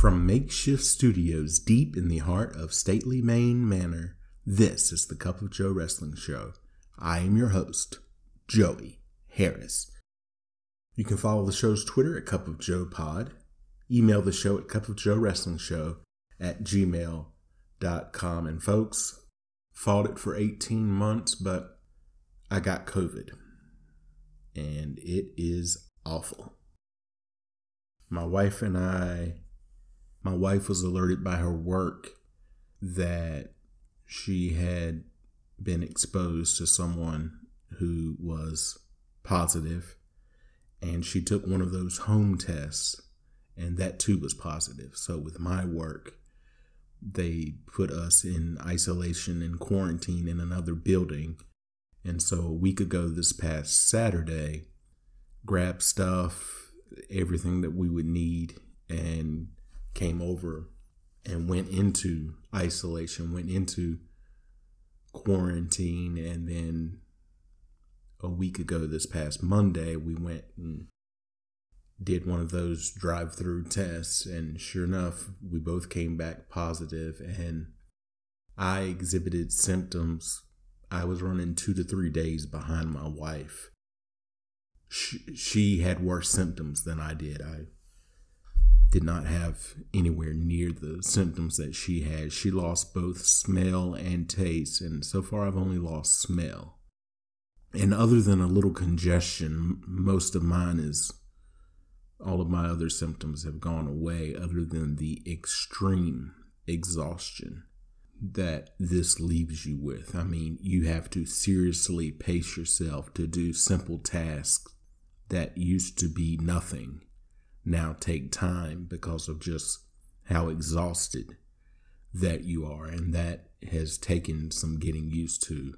From makeshift studios deep in the heart of stately Maine Manor, this is the Cup of Joe Wrestling Show. I am your host, Joey Harris. You can follow the show's Twitter at Cup of Joe Pod, email the show at Cup of Joe Wrestling Show at gmail.com. And folks, fought it for 18 months, but I got COVID. And it is awful. My wife and I my wife was alerted by her work that she had been exposed to someone who was positive and she took one of those home tests and that too was positive. So with my work they put us in isolation and quarantine in another building. And so a week ago this past saturday grabbed stuff everything that we would need and came over and went into isolation, went into quarantine, and then a week ago, this past Monday, we went and did one of those drive through tests, and sure enough, we both came back positive, and I exhibited symptoms. I was running two to three days behind my wife. She, she had worse symptoms than I did. I did not have anywhere near the symptoms that she had. She lost both smell and taste, and so far I've only lost smell. And other than a little congestion, most of mine is all of my other symptoms have gone away, other than the extreme exhaustion that this leaves you with. I mean, you have to seriously pace yourself to do simple tasks that used to be nothing now take time because of just how exhausted that you are. And that has taken some getting used to.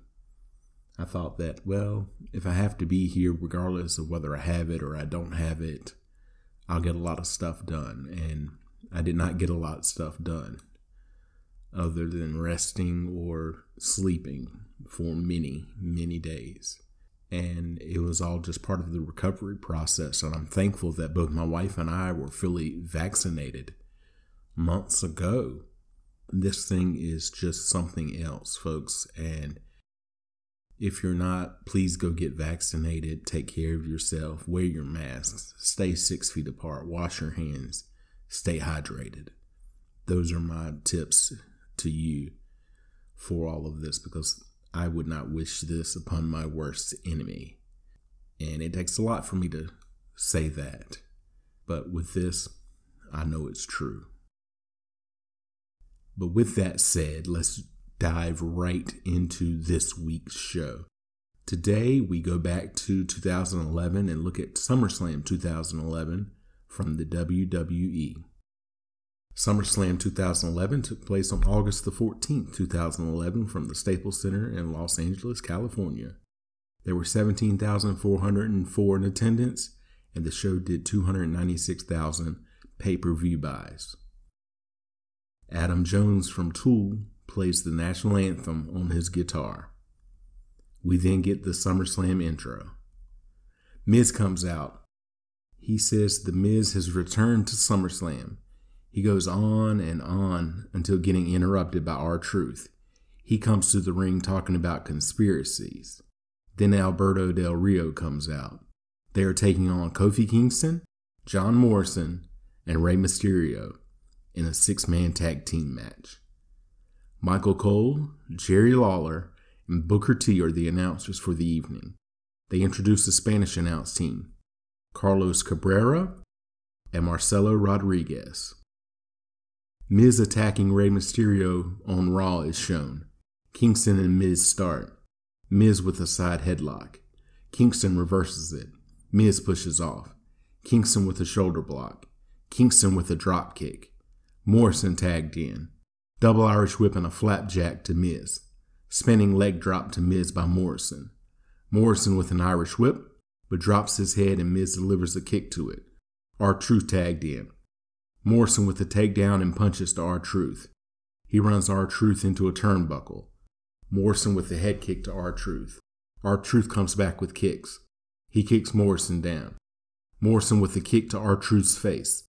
I thought that, well, if I have to be here, regardless of whether I have it or I don't have it, I'll get a lot of stuff done. And I did not get a lot of stuff done other than resting or sleeping for many, many days and it was all just part of the recovery process. And I'm thankful that both my wife and I were fully vaccinated months ago. This thing is just something else, folks. And if you're not, please go get vaccinated. Take care of yourself. Wear your masks. Stay six feet apart. Wash your hands. Stay hydrated. Those are my tips to you for all of this because I would not wish this upon my worst enemy. And it takes a lot for me to say that. But with this, I know it's true. But with that said, let's dive right into this week's show. Today, we go back to 2011 and look at SummerSlam 2011 from the WWE. SummerSlam 2011 took place on August the 14th, 2011 from the Staples Center in Los Angeles, California. There were 17,404 in attendance and the show did 296,000 pay-per-view buys. Adam Jones from Tool plays the national anthem on his guitar. We then get the SummerSlam intro. Miz comes out. He says the Miz has returned to SummerSlam he goes on and on until getting interrupted by R-Truth. He comes to the ring talking about conspiracies. Then Alberto Del Rio comes out. They are taking on Kofi Kingston, John Morrison, and Rey Mysterio in a six man tag team match. Michael Cole, Jerry Lawler, and Booker T are the announcers for the evening. They introduce the Spanish announce team Carlos Cabrera and Marcelo Rodriguez. Miz attacking Rey Mysterio on Raw is shown. Kingston and Miz start. Miz with a side headlock. Kingston reverses it. Miz pushes off. Kingston with a shoulder block. Kingston with a drop kick. Morrison tagged in. Double Irish whip and a flapjack to Miz. Spinning leg drop to Miz by Morrison. Morrison with an Irish whip, but drops his head and Miz delivers a kick to it. R Truth tagged in. Morrison with a takedown and punches to R Truth. He runs R Truth into a turnbuckle. Morrison with a head kick to R Truth. R Truth comes back with kicks. He kicks Morrison down. Morrison with a kick to R Truth's face.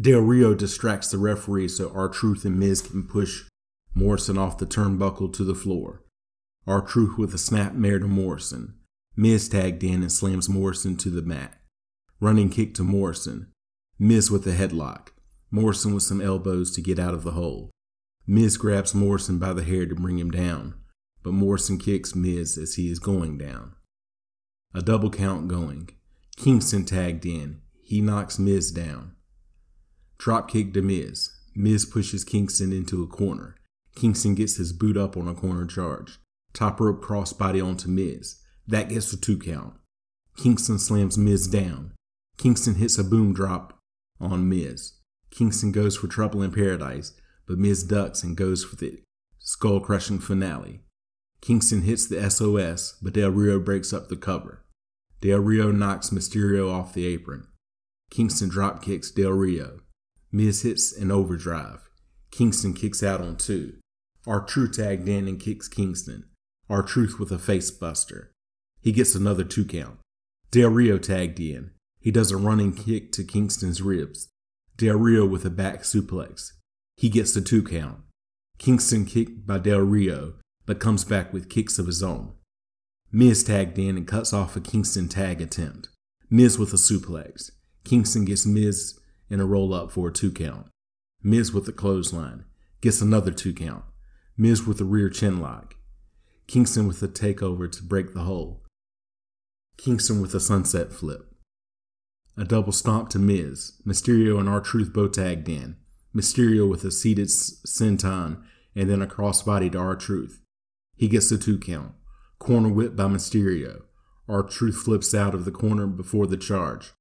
Del Rio distracts the referee so R Truth and Miz can push Morrison off the turnbuckle to the floor. R Truth with a snap mare to Morrison. Miz tagged in and slams Morrison to the mat. Running kick to Morrison. Miz with a headlock. Morrison with some elbows to get out of the hole. Miz grabs Morrison by the hair to bring him down, but Morrison kicks Miz as he is going down. A double count going. Kingston tagged in. He knocks Miz down. Drop kick to Miz. Miz pushes Kingston into a corner. Kingston gets his boot up on a corner charge. Top rope crossbody onto Miz. That gets a two count. Kingston slams Miz down. Kingston hits a boom drop on Miz. Kingston goes for trouble in paradise, but Miz ducks and goes for the skull crushing finale. Kingston hits the SOS, but Del Rio breaks up the cover. Del Rio knocks Mysterio off the apron. Kingston drop kicks Del Rio. Miz hits an overdrive. Kingston kicks out on two. R Truth tagged in and kicks Kingston. R Truth with a face buster. He gets another two count. Del Rio tagged in. He does a running kick to Kingston's ribs. Del Rio with a back suplex. He gets the two count. Kingston kicked by Del Rio, but comes back with kicks of his own. Miz tagged in and cuts off a Kingston tag attempt. Miz with a suplex. Kingston gets Miz in a roll up for a two count. Miz with a clothesline. Gets another two count. Miz with a rear chin lock. Kingston with a takeover to break the hold. Kingston with a sunset flip. A double stomp to Miz. Mysterio and R Truth both tagged in. Mysterio with a seated senton and then a crossbody to R Truth. He gets the two count. Corner whip by Mysterio. R Truth flips out of the corner before the charge.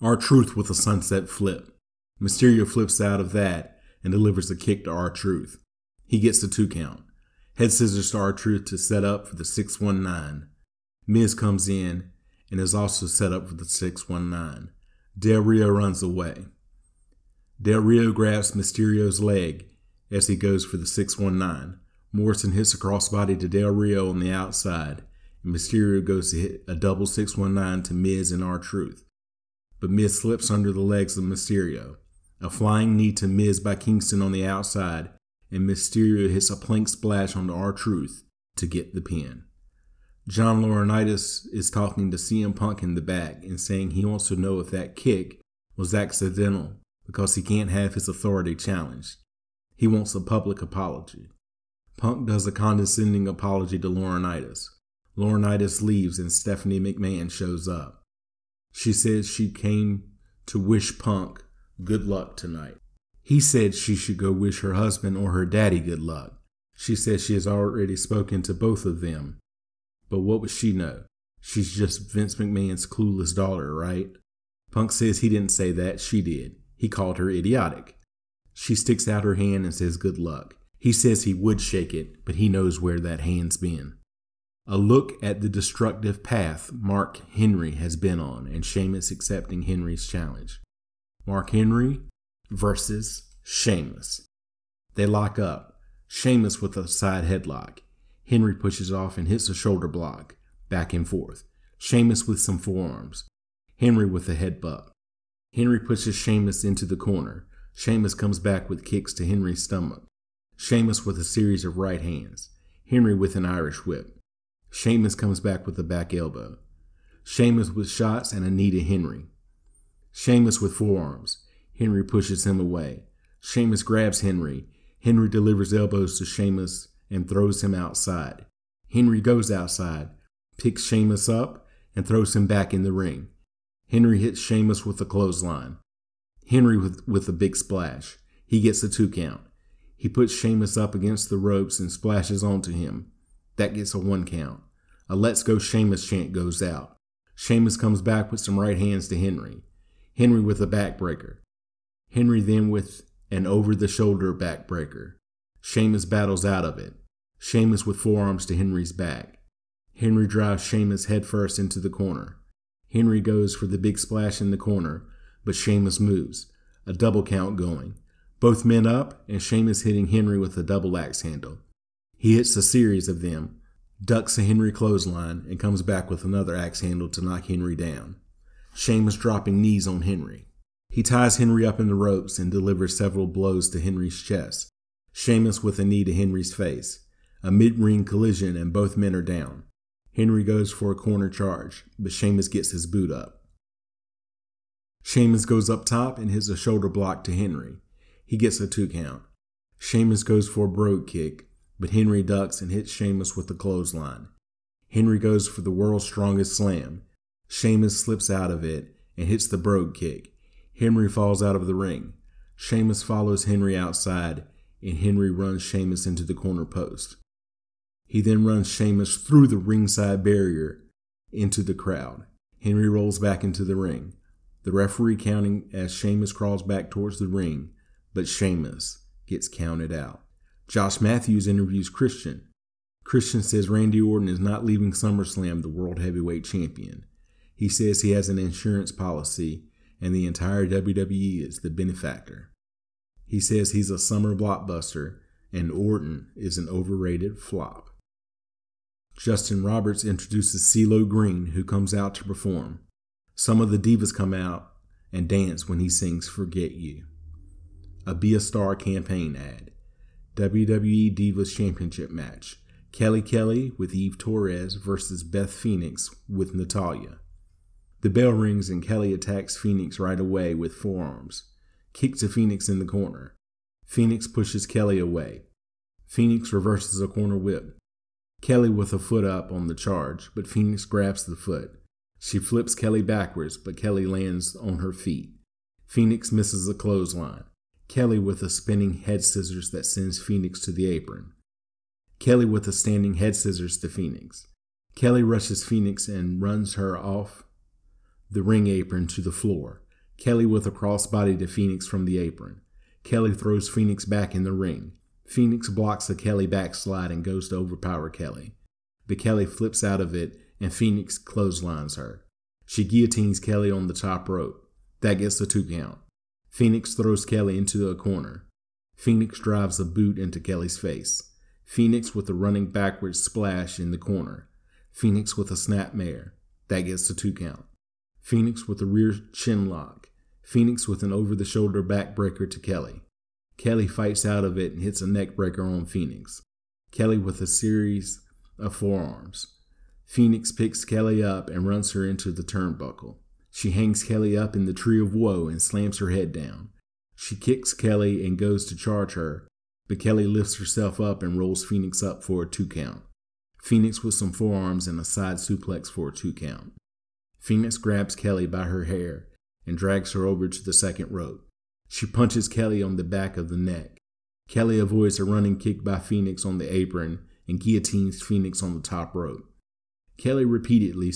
R Truth with a sunset flip. Mysterio flips out of that and delivers a kick to R Truth. He gets the two count. Head scissors to R Truth to set up for the 619. Miz comes in and is also set up for the 619. Del Rio runs away. Del Rio grabs Mysterio's leg as he goes for the 619. Morrison hits a crossbody to Del Rio on the outside, and Mysterio goes to hit a double 619 to Miz and R Truth but Miz slips under the legs of Mysterio. A flying knee to Miz by Kingston on the outside, and Mysterio hits a plank splash onto R Truth to get the pin. John Laurinaitis is talking to CM Punk in the back and saying he wants to know if that kick was accidental because he can't have his authority challenged. He wants a public apology. Punk does a condescending apology to Laurinaitis. Laurinaitis leaves and Stephanie McMahon shows up. She says she came to wish Punk good luck tonight. He said she should go wish her husband or her daddy good luck. She says she has already spoken to both of them. But what would she know? She's just Vince McMahon's clueless daughter, right? Punk says he didn't say that, she did. He called her idiotic. She sticks out her hand and says good luck. He says he would shake it, but he knows where that hand's been. A look at the destructive path Mark Henry has been on, and Sheamus accepting Henry's challenge. Mark Henry versus Sheamus. They lock up. Sheamus with a side headlock. Henry pushes off and hits a shoulder block. Back and forth. Sheamus with some forearms. Henry with a headbutt. Henry pushes Sheamus into the corner. Sheamus comes back with kicks to Henry's stomach. Sheamus with a series of right hands. Henry with an Irish whip. Sheamus comes back with a back elbow. Sheamus with shots and a knee to Henry. Sheamus with forearms. Henry pushes him away. Sheamus grabs Henry. Henry delivers elbows to Sheamus and throws him outside. Henry goes outside, picks Sheamus up, and throws him back in the ring. Henry hits Sheamus with a clothesline. Henry with, with a big splash. He gets a two count. He puts Sheamus up against the ropes and splashes onto him. That gets a one count. A Let's Go Sheamus chant goes out. Sheamus comes back with some right hands to Henry. Henry with a backbreaker. Henry then with an over the shoulder backbreaker. Sheamus battles out of it. Sheamus with forearms to Henry's back. Henry drives Sheamus headfirst into the corner. Henry goes for the big splash in the corner, but Sheamus moves. A double count going. Both men up, and Sheamus hitting Henry with a double axe handle. He hits a series of them, ducks a Henry clothesline, and comes back with another axe handle to knock Henry down. Sheamus dropping knees on Henry. He ties Henry up in the ropes and delivers several blows to Henry's chest. Sheamus with a knee to Henry's face. A mid ring collision, and both men are down. Henry goes for a corner charge, but Sheamus gets his boot up. Sheamus goes up top and hits a shoulder block to Henry. He gets a two count. Sheamus goes for a brogue kick, but Henry ducks and hits Sheamus with a clothesline. Henry goes for the world's strongest slam. Sheamus slips out of it and hits the brogue kick. Henry falls out of the ring. Sheamus follows Henry outside, and Henry runs Sheamus into the corner post. He then runs Sheamus through the ringside barrier into the crowd. Henry rolls back into the ring. The referee counting as Sheamus crawls back towards the ring, but Sheamus gets counted out. Josh Matthews interviews Christian. Christian says Randy Orton is not leaving SummerSlam the World Heavyweight Champion. He says he has an insurance policy and the entire WWE is the benefactor. He says he's a summer blockbuster and Orton is an overrated flop. Justin Roberts introduces CeeLo Green, who comes out to perform. Some of the divas come out and dance when he sings Forget You. A Be a Star campaign ad. WWE Divas Championship match. Kelly Kelly with Eve Torres versus Beth Phoenix with Natalya. The bell rings and Kelly attacks Phoenix right away with forearms. Kick to Phoenix in the corner. Phoenix pushes Kelly away. Phoenix reverses a corner whip. Kelly with a foot up on the charge, but Phoenix grabs the foot. She flips Kelly backwards, but Kelly lands on her feet. Phoenix misses a clothesline. Kelly with a spinning head scissors that sends Phoenix to the apron. Kelly with a standing head scissors to Phoenix. Kelly rushes Phoenix and runs her off the ring apron to the floor. Kelly with a crossbody to Phoenix from the apron. Kelly throws Phoenix back in the ring. Phoenix blocks the Kelly backslide and goes to overpower Kelly. But Kelly flips out of it and Phoenix clotheslines her. She guillotines Kelly on the top rope. That gets a two count. Phoenix throws Kelly into a corner. Phoenix drives a boot into Kelly's face. Phoenix with a running backwards splash in the corner. Phoenix with a snapmare. That gets a two count. Phoenix with a rear chin lock. Phoenix with an over the shoulder backbreaker to Kelly. Kelly fights out of it and hits a neckbreaker on Phoenix. Kelly with a series of forearms. Phoenix picks Kelly up and runs her into the turnbuckle. She hangs Kelly up in the tree of woe and slams her head down. She kicks Kelly and goes to charge her, but Kelly lifts herself up and rolls Phoenix up for a two count. Phoenix with some forearms and a side suplex for a two count. Phoenix grabs Kelly by her hair and drags her over to the second rope. She punches Kelly on the back of the neck. Kelly avoids a running kick by Phoenix on the apron and guillotines Phoenix on the top rope. Kelly repeatedly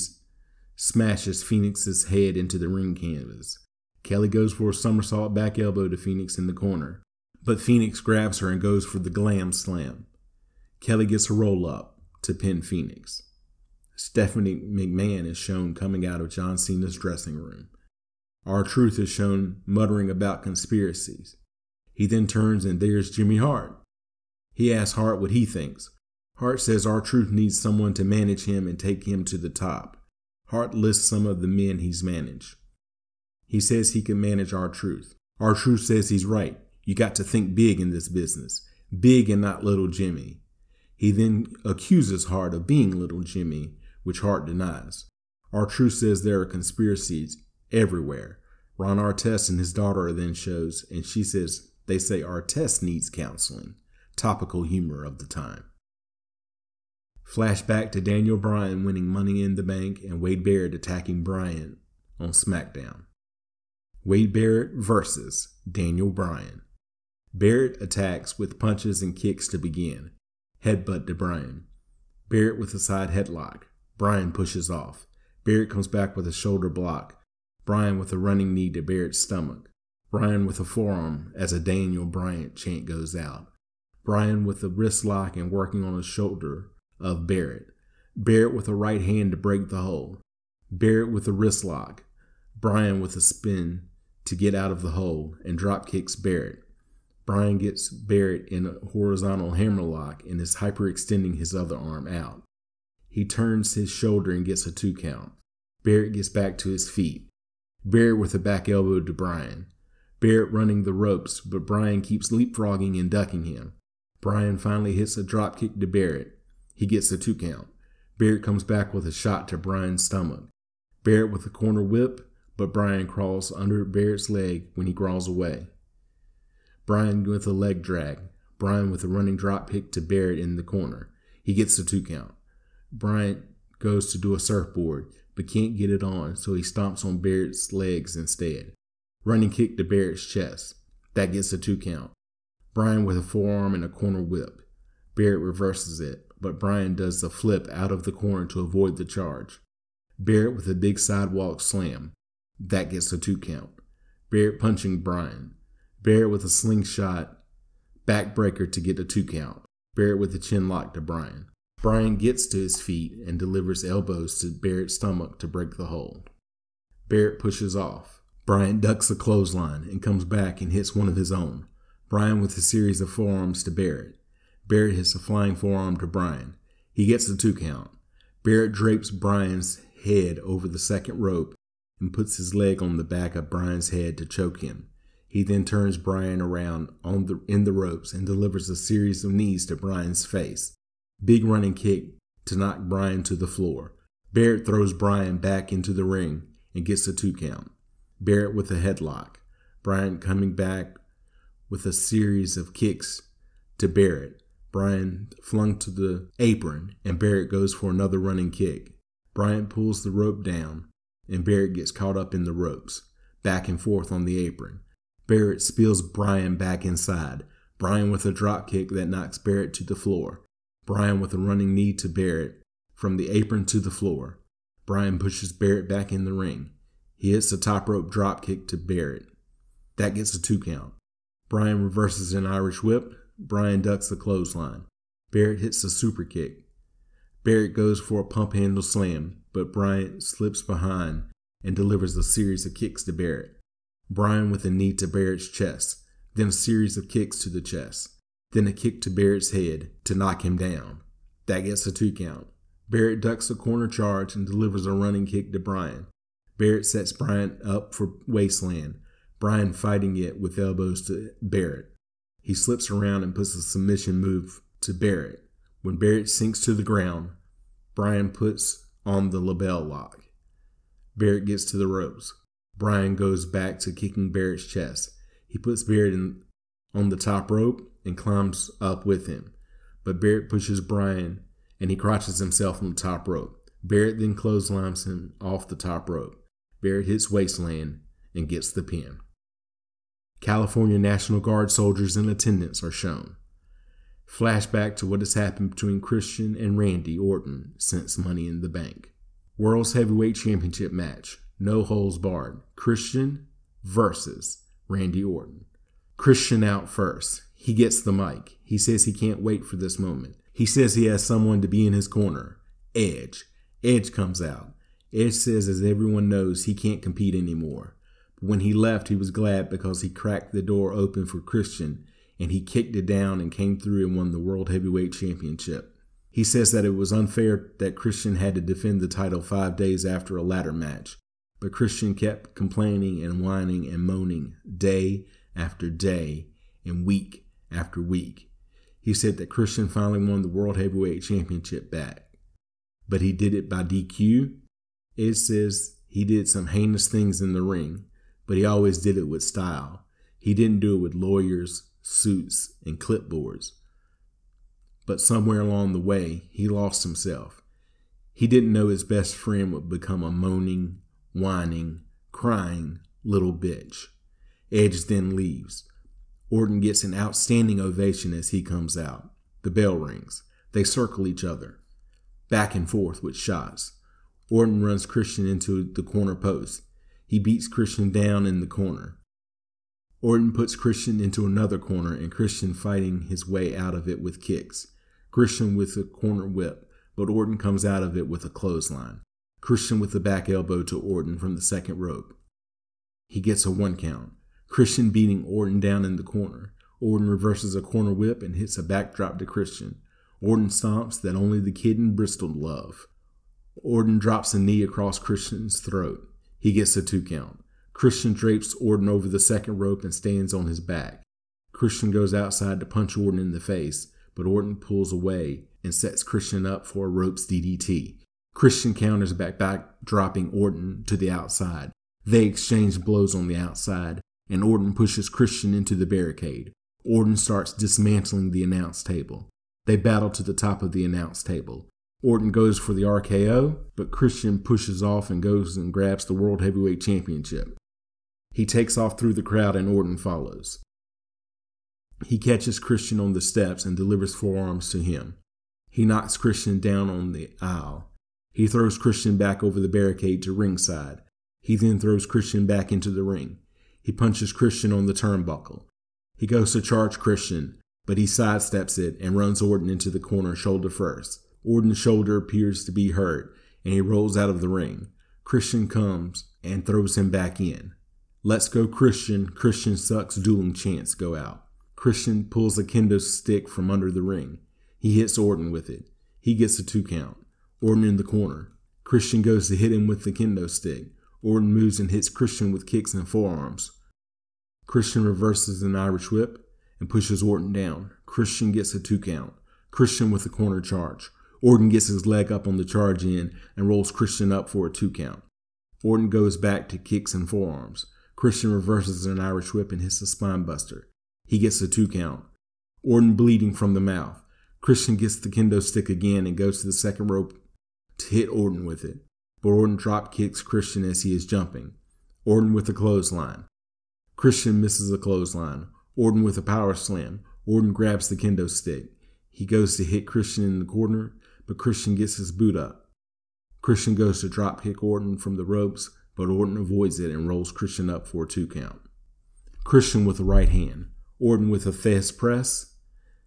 smashes Phoenix's head into the ring canvas. Kelly goes for a somersault back elbow to Phoenix in the corner, but Phoenix grabs her and goes for the glam slam. Kelly gets a roll up to pin Phoenix. Stephanie McMahon is shown coming out of John Cena's dressing room. R-Truth is shown muttering about conspiracies. He then turns and there's Jimmy Hart. He asks Hart what he thinks. Hart says R-Truth needs someone to manage him and take him to the top. Hart lists some of the men he's managed. He says he can manage R-Truth. Our truth says he's right. You got to think big in this business. Big and not little Jimmy. He then accuses Hart of being little Jimmy, which Hart denies. R-Truth says there are conspiracies everywhere. Ron Artest and his daughter are then shows, and she says they say Artest needs counseling. Topical humor of the time. Flashback to Daniel Bryan winning Money in the Bank and Wade Barrett attacking Bryan on SmackDown. Wade Barrett versus Daniel Bryan. Barrett attacks with punches and kicks to begin. Headbutt to Bryan. Barrett with a side headlock. Bryan pushes off. Barrett comes back with a shoulder block. Bryan with a running knee to Barrett's stomach. Bryan with a forearm as a Daniel Bryan chant goes out. Bryan with a wrist lock and working on the shoulder of Barrett. Barrett with a right hand to break the hole. Barrett with a wrist lock. Bryan with a spin to get out of the hole and drop kicks Barrett. Bryan gets Barrett in a horizontal hammerlock and is hyperextending his other arm out. He turns his shoulder and gets a two count. Barrett gets back to his feet. Barrett with a back elbow to Bryan. Barrett running the ropes, but Bryan keeps leapfrogging and ducking him. Bryan finally hits a drop kick to Barrett. He gets a two count. Barrett comes back with a shot to Bryan's stomach. Barrett with a corner whip, but Bryan crawls under Barrett's leg when he crawls away. Bryan with a leg drag. Bryan with a running drop kick to Barrett in the corner. He gets the two count. Bryan goes to do a surfboard, but can't get it on, so he stomps on Barrett's legs instead. Running kick to Barrett's chest. That gets a two count. Bryan with a forearm and a corner whip. Barrett reverses it, but Bryan does the flip out of the corner to avoid the charge. Barrett with a big sidewalk slam. That gets a two count. Barrett punching Bryan. Barrett with a slingshot backbreaker to get a two count. Barrett with a chin lock to Bryan. Bryan gets to his feet and delivers elbows to Barrett's stomach to break the hold. Barrett pushes off. Bryan ducks a clothesline and comes back and hits one of his own. Bryan with a series of forearms to Barrett. Barrett hits a flying forearm to Bryan. He gets the two count. Barrett drapes Bryan's head over the second rope and puts his leg on the back of Bryan's head to choke him. He then turns Bryan around on the, in the ropes and delivers a series of knees to Bryan's face. Big running kick to knock Bryan to the floor. Barrett throws Bryan back into the ring and gets a two count. Barrett with a headlock. Bryan coming back with a series of kicks to Barrett. Bryan flung to the apron and Barrett goes for another running kick. Bryan pulls the rope down and Barrett gets caught up in the ropes, back and forth on the apron. Barrett spills Bryan back inside. Bryan with a drop kick that knocks Barrett to the floor. Bryan with a running knee to Barrett from the apron to the floor. Bryan pushes Barrett back in the ring. He hits a top rope drop kick to Barrett. That gets a two count. Bryan reverses an Irish whip. Bryan ducks the clothesline. Barrett hits a super kick. Barrett goes for a pump handle slam, but Bryan slips behind and delivers a series of kicks to Barrett. Bryan with a knee to Barrett's chest, then a series of kicks to the chest, then a kick to Barrett's head to knock him down. That gets a two count. Barrett ducks a corner charge and delivers a running kick to Bryan. Barrett sets Bryan up for wasteland, Bryan fighting it with elbows to Barrett. He slips around and puts a submission move to Barrett. When Barrett sinks to the ground, Bryan puts on the LeBell lock. Barrett gets to the ropes. Bryan goes back to kicking Barrett's chest. He puts Barrett in, on the top rope and climbs up with him. But Barrett pushes Bryan and he crotches himself on the top rope. Barrett then clotheslines him off the top rope. Barrett hits wasteland and gets the pin. California National Guard soldiers in attendance are shown. Flashback to what has happened between Christian and Randy Orton since Money in the Bank. World's Heavyweight Championship match no holes barred. Christian versus Randy Orton. Christian out first. He gets the mic. He says he can't wait for this moment. He says he has someone to be in his corner. Edge. Edge comes out. Edge says, as everyone knows, he can't compete anymore. But when he left, he was glad because he cracked the door open for Christian and he kicked it down and came through and won the World Heavyweight Championship. He says that it was unfair that Christian had to defend the title five days after a ladder match. But Christian kept complaining and whining and moaning day after day and week after week. He said that Christian finally won the World Heavyweight Championship back. But he did it by DQ. It says he did some heinous things in the ring, but he always did it with style. He didn't do it with lawyers, suits, and clipboards. But somewhere along the way, he lost himself. He didn't know his best friend would become a moaning, whining, crying little bitch. Edge then leaves. Orton gets an outstanding ovation as he comes out. The bell rings. They circle each other, back and forth with shots. Orton runs Christian into the corner post. He beats Christian down in the corner. Orton puts Christian into another corner and Christian fighting his way out of it with kicks. Christian with a corner whip, but Orton comes out of it with a clothesline. Christian with the back elbow to Orton from the second rope. He gets a one count. Christian beating Orton down in the corner. Orton reverses a corner whip and hits a backdrop to Christian. Orton stomps that only the kid in Bristol love. Orton drops a knee across Christian's throat. He gets a two count. Christian drapes Orton over the second rope and stands on his back. Christian goes outside to punch Orton in the face, but Orton pulls away and sets Christian up for a ropes DDT. Christian counters back, back dropping Orton to the outside. They exchange blows on the outside, and Orton pushes Christian into the barricade. Orton starts dismantling the announce table. They battle to the top of the announce table. Orton goes for the RKO, but Christian pushes off and goes and grabs the World Heavyweight Championship. He takes off through the crowd and Orton follows. He catches Christian on the steps and delivers forearms to him. He knocks Christian down on the aisle. He throws Christian back over the barricade to ringside. He then throws Christian back into the ring. He punches Christian on the turnbuckle. He goes to charge Christian, but he sidesteps it and runs Orton into the corner shoulder first. Orton's shoulder appears to be hurt, and he rolls out of the ring. Christian comes and throws him back in. Let's go, Christian. Christian sucks. Dueling chants go out. Christian pulls a kendo stick from under the ring. He hits Orton with it. He gets a two count. Orton in the corner. Christian goes to hit him with the kendo stick. Orton moves and hits Christian with kicks and forearms. Christian reverses an Irish whip and pushes Orton down. Christian gets a two count. Christian with a corner charge. Orton gets his leg up on the charge in and rolls Christian up for a two count. Orton goes back to kicks and forearms. Christian reverses an Irish whip and hits a spine buster. He gets a two count. Orton bleeding from the mouth. Christian gets the kendo stick again and goes to the second rope to hit Orton with it. But Orton drop kicks Christian as he is jumping. Orton with a clothesline. Christian misses a clothesline. Orton with a power slam. Orton grabs the kendo stick. He goes to hit Christian in the corner, but Christian gets his boot up. Christian goes to drop kick Orton from the ropes, but Orton avoids it and rolls Christian up for a two count. Christian with a right hand. Orton with a Thesz press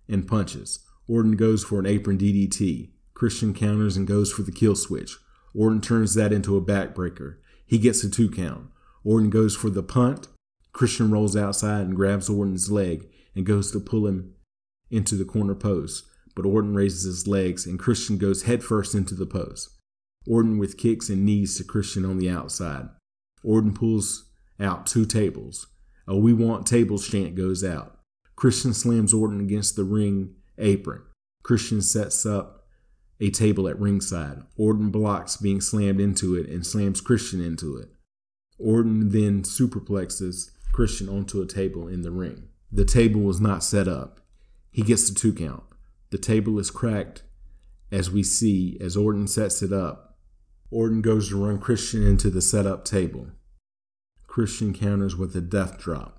and punches. Orton goes for an apron DDT. Christian counters and goes for the kill switch. Orton turns that into a backbreaker. He gets a two count. Orton goes for the punt. Christian rolls outside and grabs Orton's leg and goes to pull him into the corner post, but Orton raises his legs and Christian goes headfirst into the post. Orton with kicks and knees to Christian on the outside. Orton pulls out two tables. A We Want Tables chant goes out. Christian slams Orton against the ring apron. Christian sets up a table at ringside. Orton blocks being slammed into it and slams Christian into it. Orton then superplexes Christian onto a table in the ring. The table was not set up. He gets the two count. The table is cracked as we see as Orton sets it up. Orton goes to run Christian into the set up table. Christian counters with a death drop.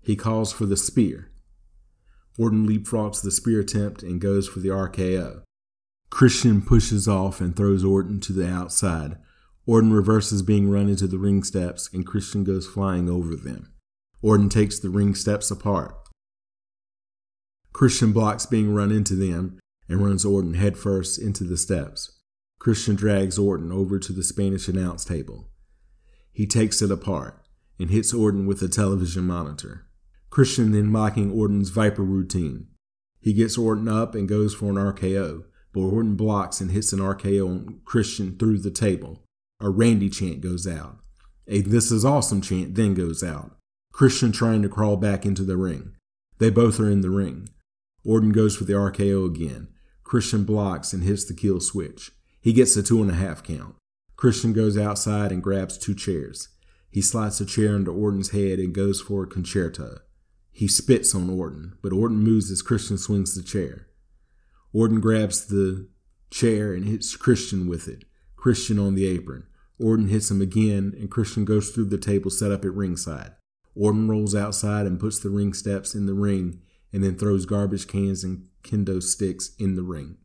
He calls for the spear. Orton leapfrogs the spear attempt and goes for the RKO. Christian pushes off and throws Orton to the outside. Orton reverses being run into the ring steps and Christian goes flying over them. Orton takes the ring steps apart. Christian blocks being run into them and runs Orton headfirst into the steps. Christian drags Orton over to the Spanish announce table. He takes it apart and hits Orton with a television monitor. Christian then mocking Orton's Viper routine. He gets Orton up and goes for an RKO, but Orton blocks and hits an RKO on Christian through the table. A Randy chant goes out. A This is Awesome chant then goes out. Christian trying to crawl back into the ring. They both are in the ring. Orton goes for the RKO again. Christian blocks and hits the kill switch. He gets a two and a half count. Christian goes outside and grabs two chairs. He slides a chair into Orton's head and goes for a con-chair-to. He spits on Orton, but Orton moves as Christian swings the chair. Orton grabs the chair and hits Christian with it. Christian on the apron. Orton hits him again, and Christian goes through the table set up at ringside. Orton rolls outside and puts the ring steps in the ring and then throws garbage cans and kendo sticks in the ring.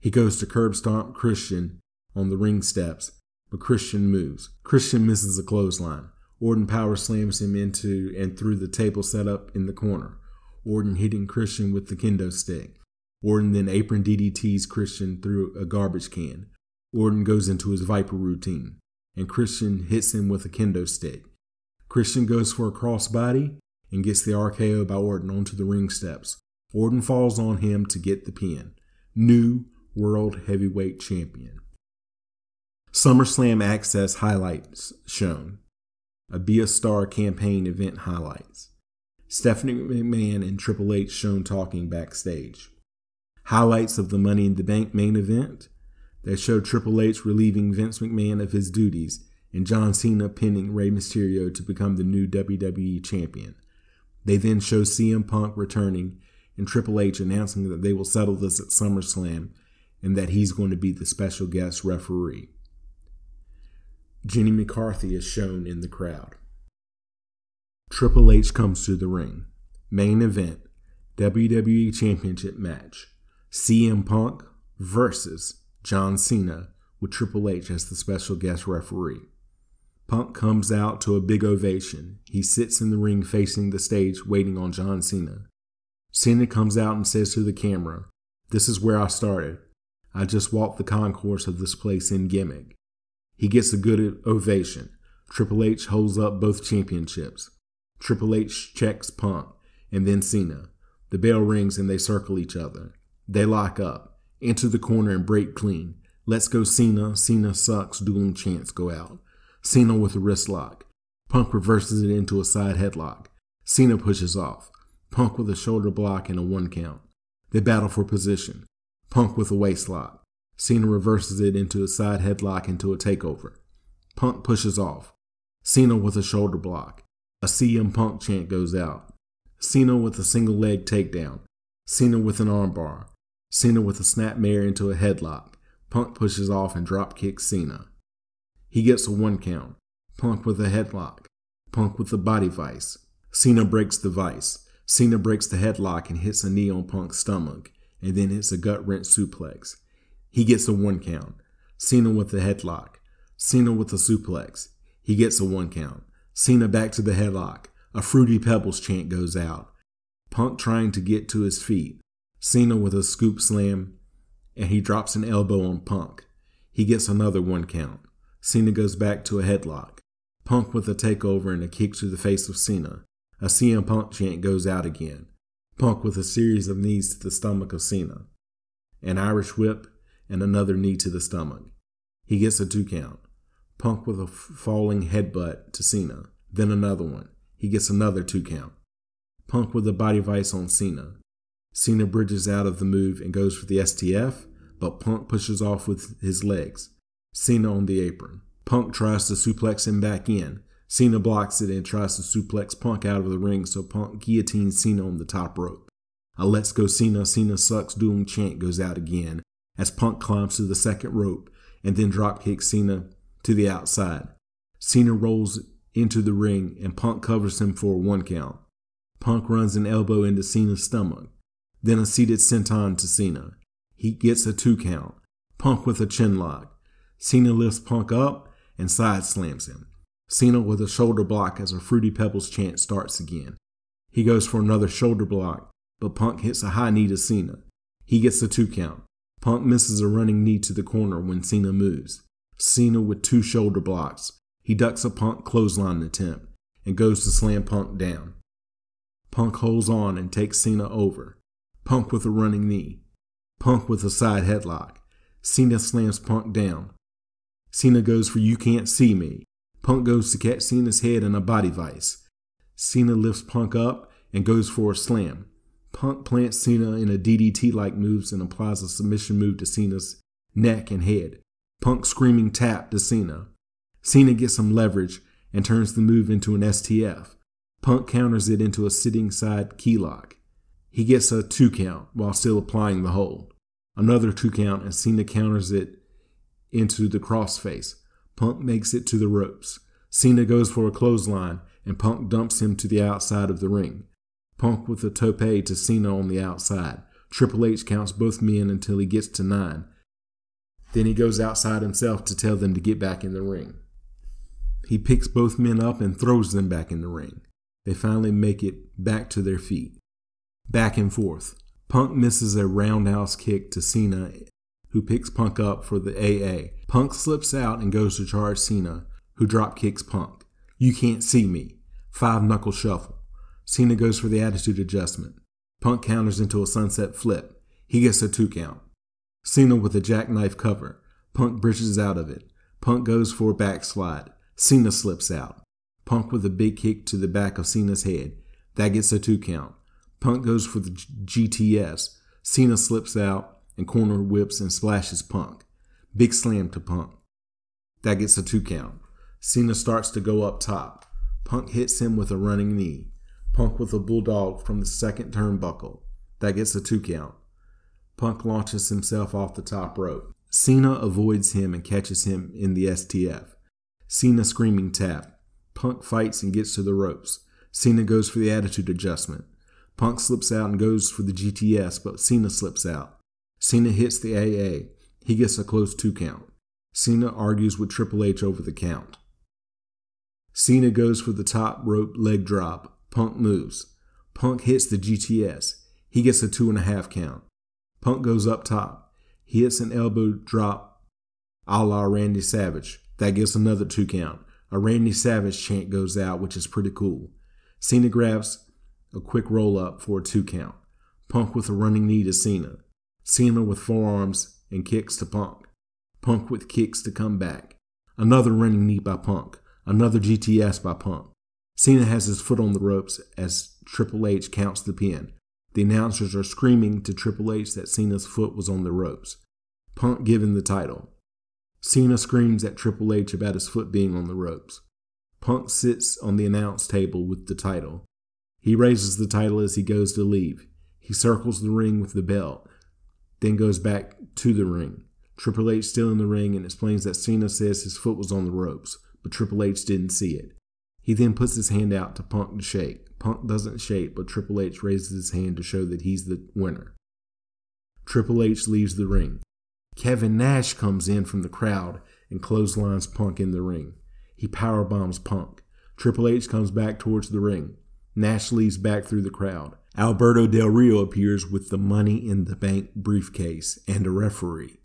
He goes to curb stomp Christian on the ring steps, but Christian moves. Christian misses a clothesline. Orton power slams him into and through the table set up in the corner. Orton hitting Christian with the kendo stick. Orton then apron DDTs Christian through a garbage can. Orton goes into his Viper routine, and Christian hits him with a kendo stick. Christian goes for a crossbody and gets the RKO by Orton onto the ring steps. Orton falls on him to get the pin. New World Heavyweight Champion. SummerSlam Access highlights shown. A Be a Star campaign event highlights. Stephanie McMahon and Triple H shown talking backstage. Highlights of the Money in the Bank main event. They show Triple H relieving Vince McMahon of his duties and John Cena pinning Rey Mysterio to become the new WWE champion. They then show CM Punk returning and Triple H announcing that they will settle this at SummerSlam and that he's going to be the special guest referee. Jenny McCarthy is shown in the crowd. Triple H comes to the ring. Main event WWE Championship match CM Punk versus John Cena with Triple H as the special guest referee. Punk comes out to a big ovation. He sits in the ring facing the stage waiting on John Cena. Cena comes out and says to the camera, This is where I started. I just walked the concourse of this place in gimmick. He gets a good ovation. Triple H holds up both championships. Triple H checks Punk and then Cena. The bell rings and they circle each other. They lock up, enter the corner and break clean. Let's go Cena, Cena sucks, dueling chants go out. Cena with a wrist lock. Punk reverses it into a side headlock. Cena pushes off. Punk with a shoulder block and a one count. They battle for position. Punk with a waist lock. Cena reverses it into a side headlock into a takeover. Punk pushes off. Cena with a shoulder block. A CM Punk chant goes out. Cena with a single leg takedown. Cena with an armbar. Cena with a snapmare into a headlock. Punk pushes off and drop kicks Cena. He gets a one count. Punk with a headlock. Punk with a body vice. Cena breaks the vice. Cena breaks the headlock and hits a knee on Punk's stomach, and then hits a gut wrench suplex. He gets a one count. Cena with a headlock. Cena with a suplex. He gets a one count. Cena back to the headlock. A Fruity Pebbles chant goes out. Punk trying to get to his feet. Cena with a scoop slam, and he drops an elbow on Punk. He gets another one count. Cena goes back to a headlock. Punk with a takeover and a kick to the face of Cena. A CM Punk chant goes out again. Punk with a series of knees to the stomach of Cena. An Irish whip and another knee to the stomach. He gets a two count. Punk with a falling headbutt to Cena. Then another one. He gets another two count. Punk with a body vice on Cena. Cena bridges out of the move and goes for the STF, but Punk pushes off with his legs. Cena on the apron. Punk tries to suplex him back in. Cena blocks it and tries to suplex Punk out of the ring, so Punk guillotines Cena on the top rope. A Let's Go Cena, Cena Sucks doom chant goes out again as Punk climbs to the second rope and then dropkicks Cena to the outside. Cena rolls into the ring and Punk covers him for a one count. Punk runs an elbow into Cena's stomach, then a seated senton to Cena. He gets a two count. Punk with a chin lock. Cena lifts Punk up and side slams him. Cena with a shoulder block as a Fruity Pebbles chant starts again. He goes for another shoulder block, but Punk hits a high knee to Cena. He gets a two count. Punk misses a running knee to the corner when Cena moves. Cena with two shoulder blocks. He ducks a Punk clothesline attempt and goes to slam Punk down. Punk holds on and takes Cena over. Punk with a running knee. Punk with a side headlock. Cena slams Punk down. Cena goes for You Can't See Me. Punk goes to catch Cena's head in a body vice. Cena lifts Punk up and goes for a slam. Punk plants Cena in a DDT like moves and applies a submission move to Cena's neck and head. Punk screaming tap to Cena. Cena gets some leverage and turns the move into an STF. Punk counters it into a sitting side keylock. He gets a two count while still applying the hold. Another two count and Cena counters it into the crossface. Punk makes it to the ropes. Cena goes for a clothesline and Punk dumps him to the outside of the ring. Punk with a tope to Cena on the outside. Triple H counts both men until he gets to nine. Then he goes outside himself to tell them to get back in the ring. He picks both men up and throws them back in the ring. They finally make it back to their feet. Back and forth. Punk misses a roundhouse kick to Cena, who picks Punk up for the AA. Punk slips out and goes to charge Cena, who drop kicks Punk. You can't see me. Five knuckle shuffle. Cena goes for the attitude adjustment. Punk counters into a sunset flip. He gets a two count. Cena with a jackknife cover. Punk bridges out of it. Punk goes for a backslide. Cena slips out. Punk with a big kick to the back of Cena's head. That gets a two count. Punk goes for the GTS. Cena slips out and corner whips and splashes Punk. Big slam to Punk. That gets a two count. Cena starts to go up top. Punk hits him with a running knee. Punk with a bulldog from the second turnbuckle. That gets a two count. Punk launches himself off the top rope. Cena avoids him and catches him in the STF. Cena screaming tap. Punk fights and gets to the ropes. Cena goes for the attitude adjustment. Punk slips out and goes for the GTS, but Cena slips out. Cena hits the AA. He gets a close two count. Cena argues with Triple H over the count. Cena goes for the top rope leg drop. Punk moves. Punk hits the GTS. He gets a two and a half count. Punk goes up top. He hits an elbow drop a la Randy Savage. That gets another two count. A Randy Savage chant goes out, which is pretty cool. Cena grabs a quick roll up for a two count. Punk with a running knee to Cena. Cena with forearms and kicks to Punk. Punk with kicks to come back. Another running knee by Punk. Another GTS by Punk. Cena has his foot on the ropes as Triple H counts the pin. The announcers are screaming to Triple H that Cena's foot was on the ropes. Punk given the title. Cena screams at Triple H about his foot being on the ropes. Punk sits on the announce table with the title. He raises the title as he goes to leave. He circles the ring with the belt, then goes back to the ring. Triple H still in the ring and explains that Cena says his foot was on the ropes, but Triple H didn't see it. He then puts his hand out to Punk to shake. Punk doesn't shake, but Triple H raises his hand to show that he's the winner. Triple H leaves the ring. Kevin Nash comes in from the crowd and clotheslines Punk in the ring. He powerbombs Punk. Triple H comes back towards the ring. Nash leaves back through the crowd. Alberto Del Rio appears with the money in the bank briefcase and a referee.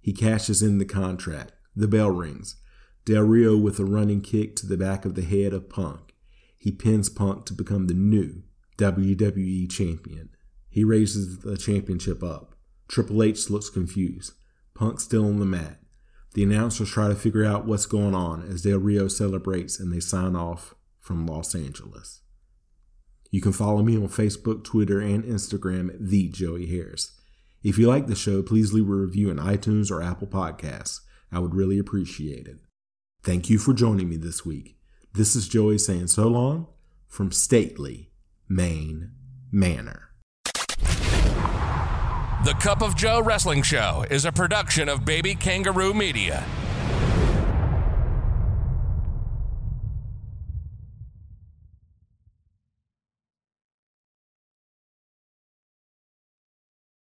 He cashes in the contract. The bell rings. Del Rio with a running kick to the back of the head of Punk. He pins Punk to become the new WWE champion. He raises the championship up. Triple H looks confused. Punk's still on the mat. The announcers try to figure out what's going on as Del Rio celebrates and they sign off from Los Angeles. You can follow me on Facebook, Twitter, and Instagram at the Joey Harris. If you like the show, please leave a review on iTunes or Apple Podcasts. I would really appreciate it. Thank you for joining me this week. This is Joey saying so long from Stately, Maine Manor. The Cup of Joe Wrestling Show is a production of Baby Kangaroo Media.